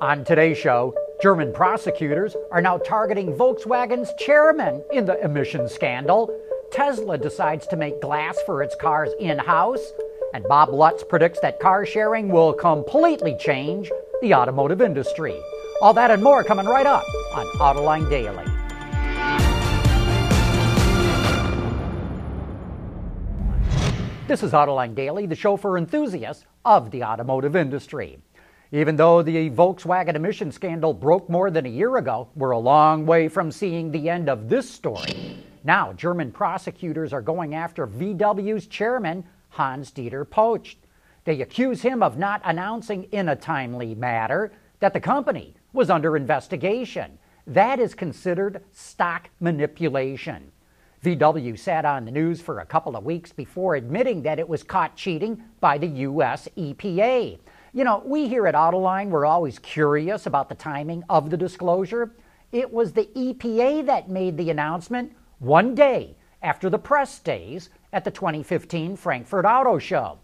On today's show, German prosecutors are now targeting Volkswagen's chairman in the emissions scandal. Tesla decides to make glass for its cars in house. And Bob Lutz predicts that car sharing will completely change the automotive industry. All that and more coming right up on Autoline Daily. This is Autoline Daily, the show for enthusiasts of the automotive industry. Even though the Volkswagen emission scandal broke more than a year ago, we're a long way from seeing the end of this story. Now, German prosecutors are going after VW's chairman, Hans Dieter Pötsch. They accuse him of not announcing in a timely manner that the company was under investigation. That is considered stock manipulation. VW sat on the news for a couple of weeks before admitting that it was caught cheating by the U.S. EPA. You know, we here at Autoline were always curious about the timing of the disclosure. It was the EPA that made the announcement one day after the press days at the 2015 Frankfurt Auto Show.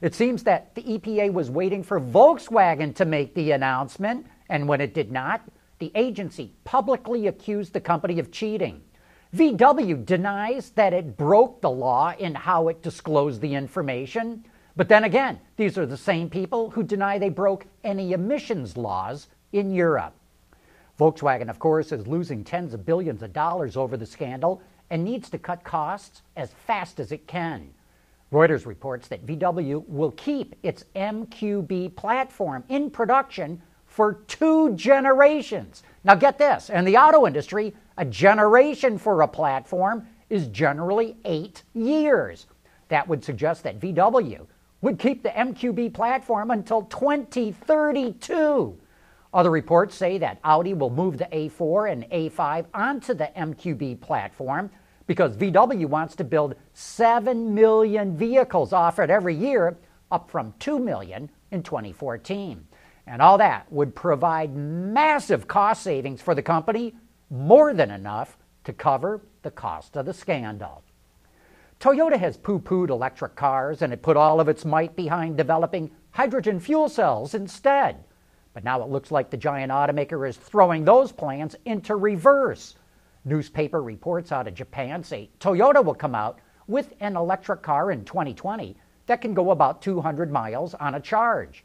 It seems that the EPA was waiting for Volkswagen to make the announcement, and when it did not, the agency publicly accused the company of cheating. VW denies that it broke the law in how it disclosed the information. But then again, these are the same people who deny they broke any emissions laws in Europe. Volkswagen, of course, is losing tens of billions of dollars over the scandal and needs to cut costs as fast as it can. Reuters reports that VW will keep its MQB platform in production for two generations. Now, get this in the auto industry, a generation for a platform is generally eight years. That would suggest that VW would keep the MQB platform until 2032. Other reports say that Audi will move the A4 and A5 onto the MQB platform because VW wants to build 7 million vehicles offered every year, up from 2 million in 2014. And all that would provide massive cost savings for the company, more than enough to cover the cost of the scandal. Toyota has poo pooed electric cars and it put all of its might behind developing hydrogen fuel cells instead. But now it looks like the giant automaker is throwing those plans into reverse. Newspaper reports out of Japan say Toyota will come out with an electric car in 2020 that can go about 200 miles on a charge.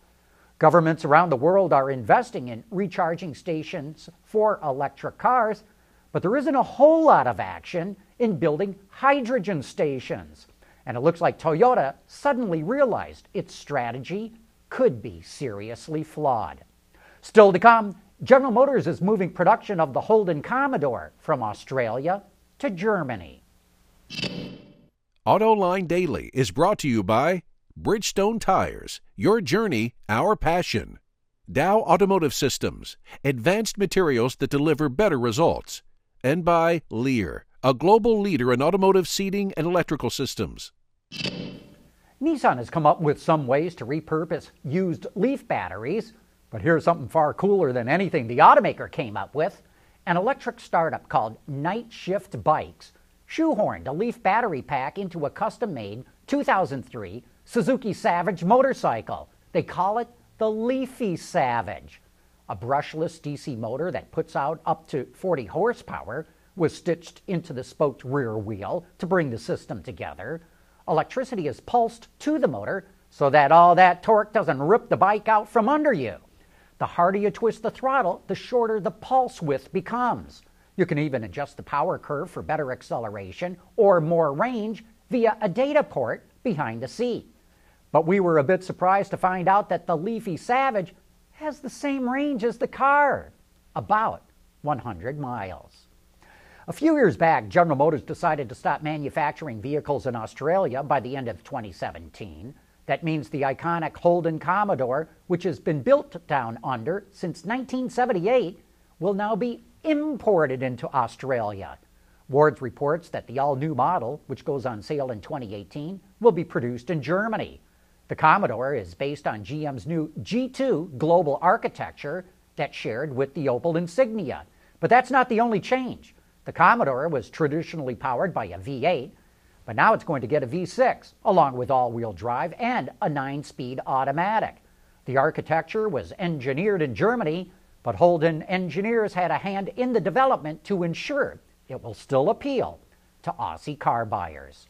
Governments around the world are investing in recharging stations for electric cars, but there isn't a whole lot of action in building hydrogen stations. And it looks like Toyota suddenly realized its strategy could be seriously flawed. Still to come, General Motors is moving production of the Holden Commodore from Australia to Germany. Autoline Daily is brought to you by Bridgestone Tires, your journey, our passion. Dow Automotive Systems, advanced materials that deliver better results. And by Lear, a global leader in automotive seating and electrical systems. Nissan has come up with some ways to repurpose used leaf batteries, but here's something far cooler than anything the automaker came up with. An electric startup called Night Shift Bikes shoehorned a leaf battery pack into a custom made 2003 Suzuki Savage motorcycle. They call it the Leafy Savage. A brushless DC motor that puts out up to 40 horsepower was stitched into the spoked rear wheel to bring the system together. Electricity is pulsed to the motor so that all that torque doesn't rip the bike out from under you. The harder you twist the throttle, the shorter the pulse width becomes. You can even adjust the power curve for better acceleration or more range via a data port behind the seat. But we were a bit surprised to find out that the Leafy Savage has the same range as the car, about 100 miles. A few years back, General Motors decided to stop manufacturing vehicles in Australia by the end of 2017. That means the iconic Holden Commodore, which has been built down under since 1978, will now be imported into Australia. Wards reports that the all new model, which goes on sale in 2018, will be produced in Germany. The Commodore is based on GM's new G2 global architecture that's shared with the Opel Insignia. But that's not the only change. The Commodore was traditionally powered by a V8, but now it's going to get a V6, along with all wheel drive and a 9 speed automatic. The architecture was engineered in Germany, but Holden engineers had a hand in the development to ensure it will still appeal to Aussie car buyers.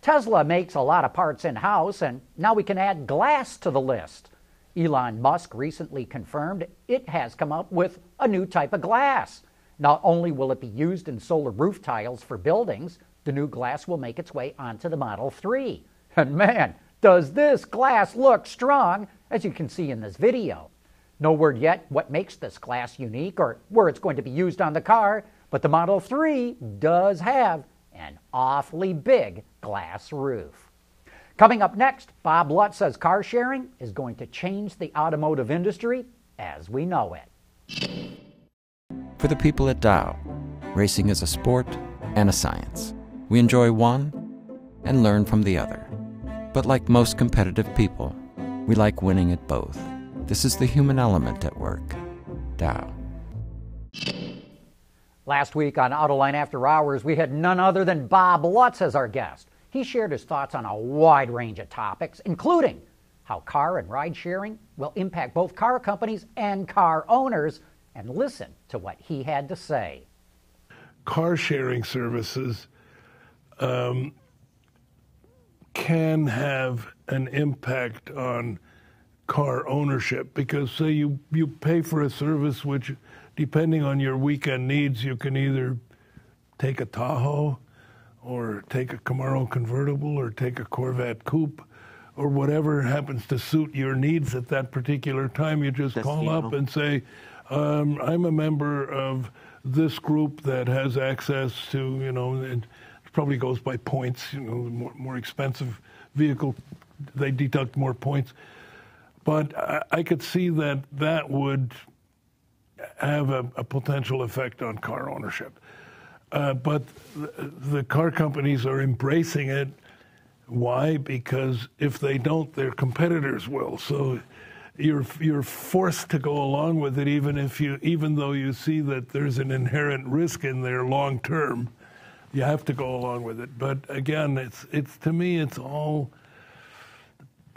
Tesla makes a lot of parts in house, and now we can add glass to the list. Elon Musk recently confirmed it has come up with a new type of glass. Not only will it be used in solar roof tiles for buildings, the new glass will make its way onto the Model 3. And man, does this glass look strong, as you can see in this video. No word yet what makes this glass unique or where it's going to be used on the car, but the Model 3 does have an awfully big glass roof. Coming up next, Bob Lutz says car sharing is going to change the automotive industry as we know it. For the people at Dow, racing is a sport and a science. We enjoy one and learn from the other. But like most competitive people, we like winning at both. This is the human element at work. Dow. Last week on Autoline After Hours, we had none other than Bob Lutz as our guest. He shared his thoughts on a wide range of topics, including how car and ride sharing will impact both car companies and car owners. And listen to what he had to say. Car sharing services um, can have an impact on car ownership because say you you pay for a service which depending on your weekend needs you can either take a Tahoe or take a Camaro convertible or take a Corvette coupe or whatever happens to suit your needs at that particular time you just call up and say um, I'm a member of this group that has access to you know it probably goes by points. You know, more, more expensive vehicle, they deduct more points. But I, I could see that that would have a, a potential effect on car ownership. Uh, but the, the car companies are embracing it. Why? Because if they don't, their competitors will. So you're you're forced to go along with it, even if you even though you see that there's an inherent risk in there long term you have to go along with it. But again, it's it's to me, it's all.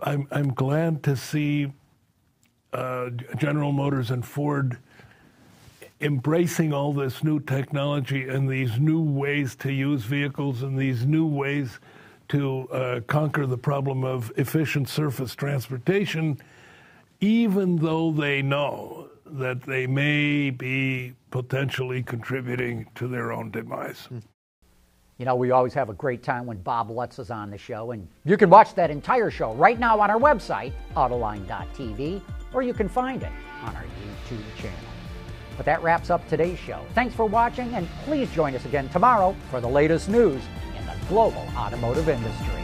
I'm I'm glad to see uh, General Motors and Ford embracing all this new technology and these new ways to use vehicles and these new ways to uh, conquer the problem of efficient surface transportation, even though they know that they may be potentially contributing to their own demise. Mm. You know, we always have a great time when Bob Lutz is on the show, and you can watch that entire show right now on our website, Autoline.tv, or you can find it on our YouTube channel. But that wraps up today's show. Thanks for watching, and please join us again tomorrow for the latest news in the global automotive industry.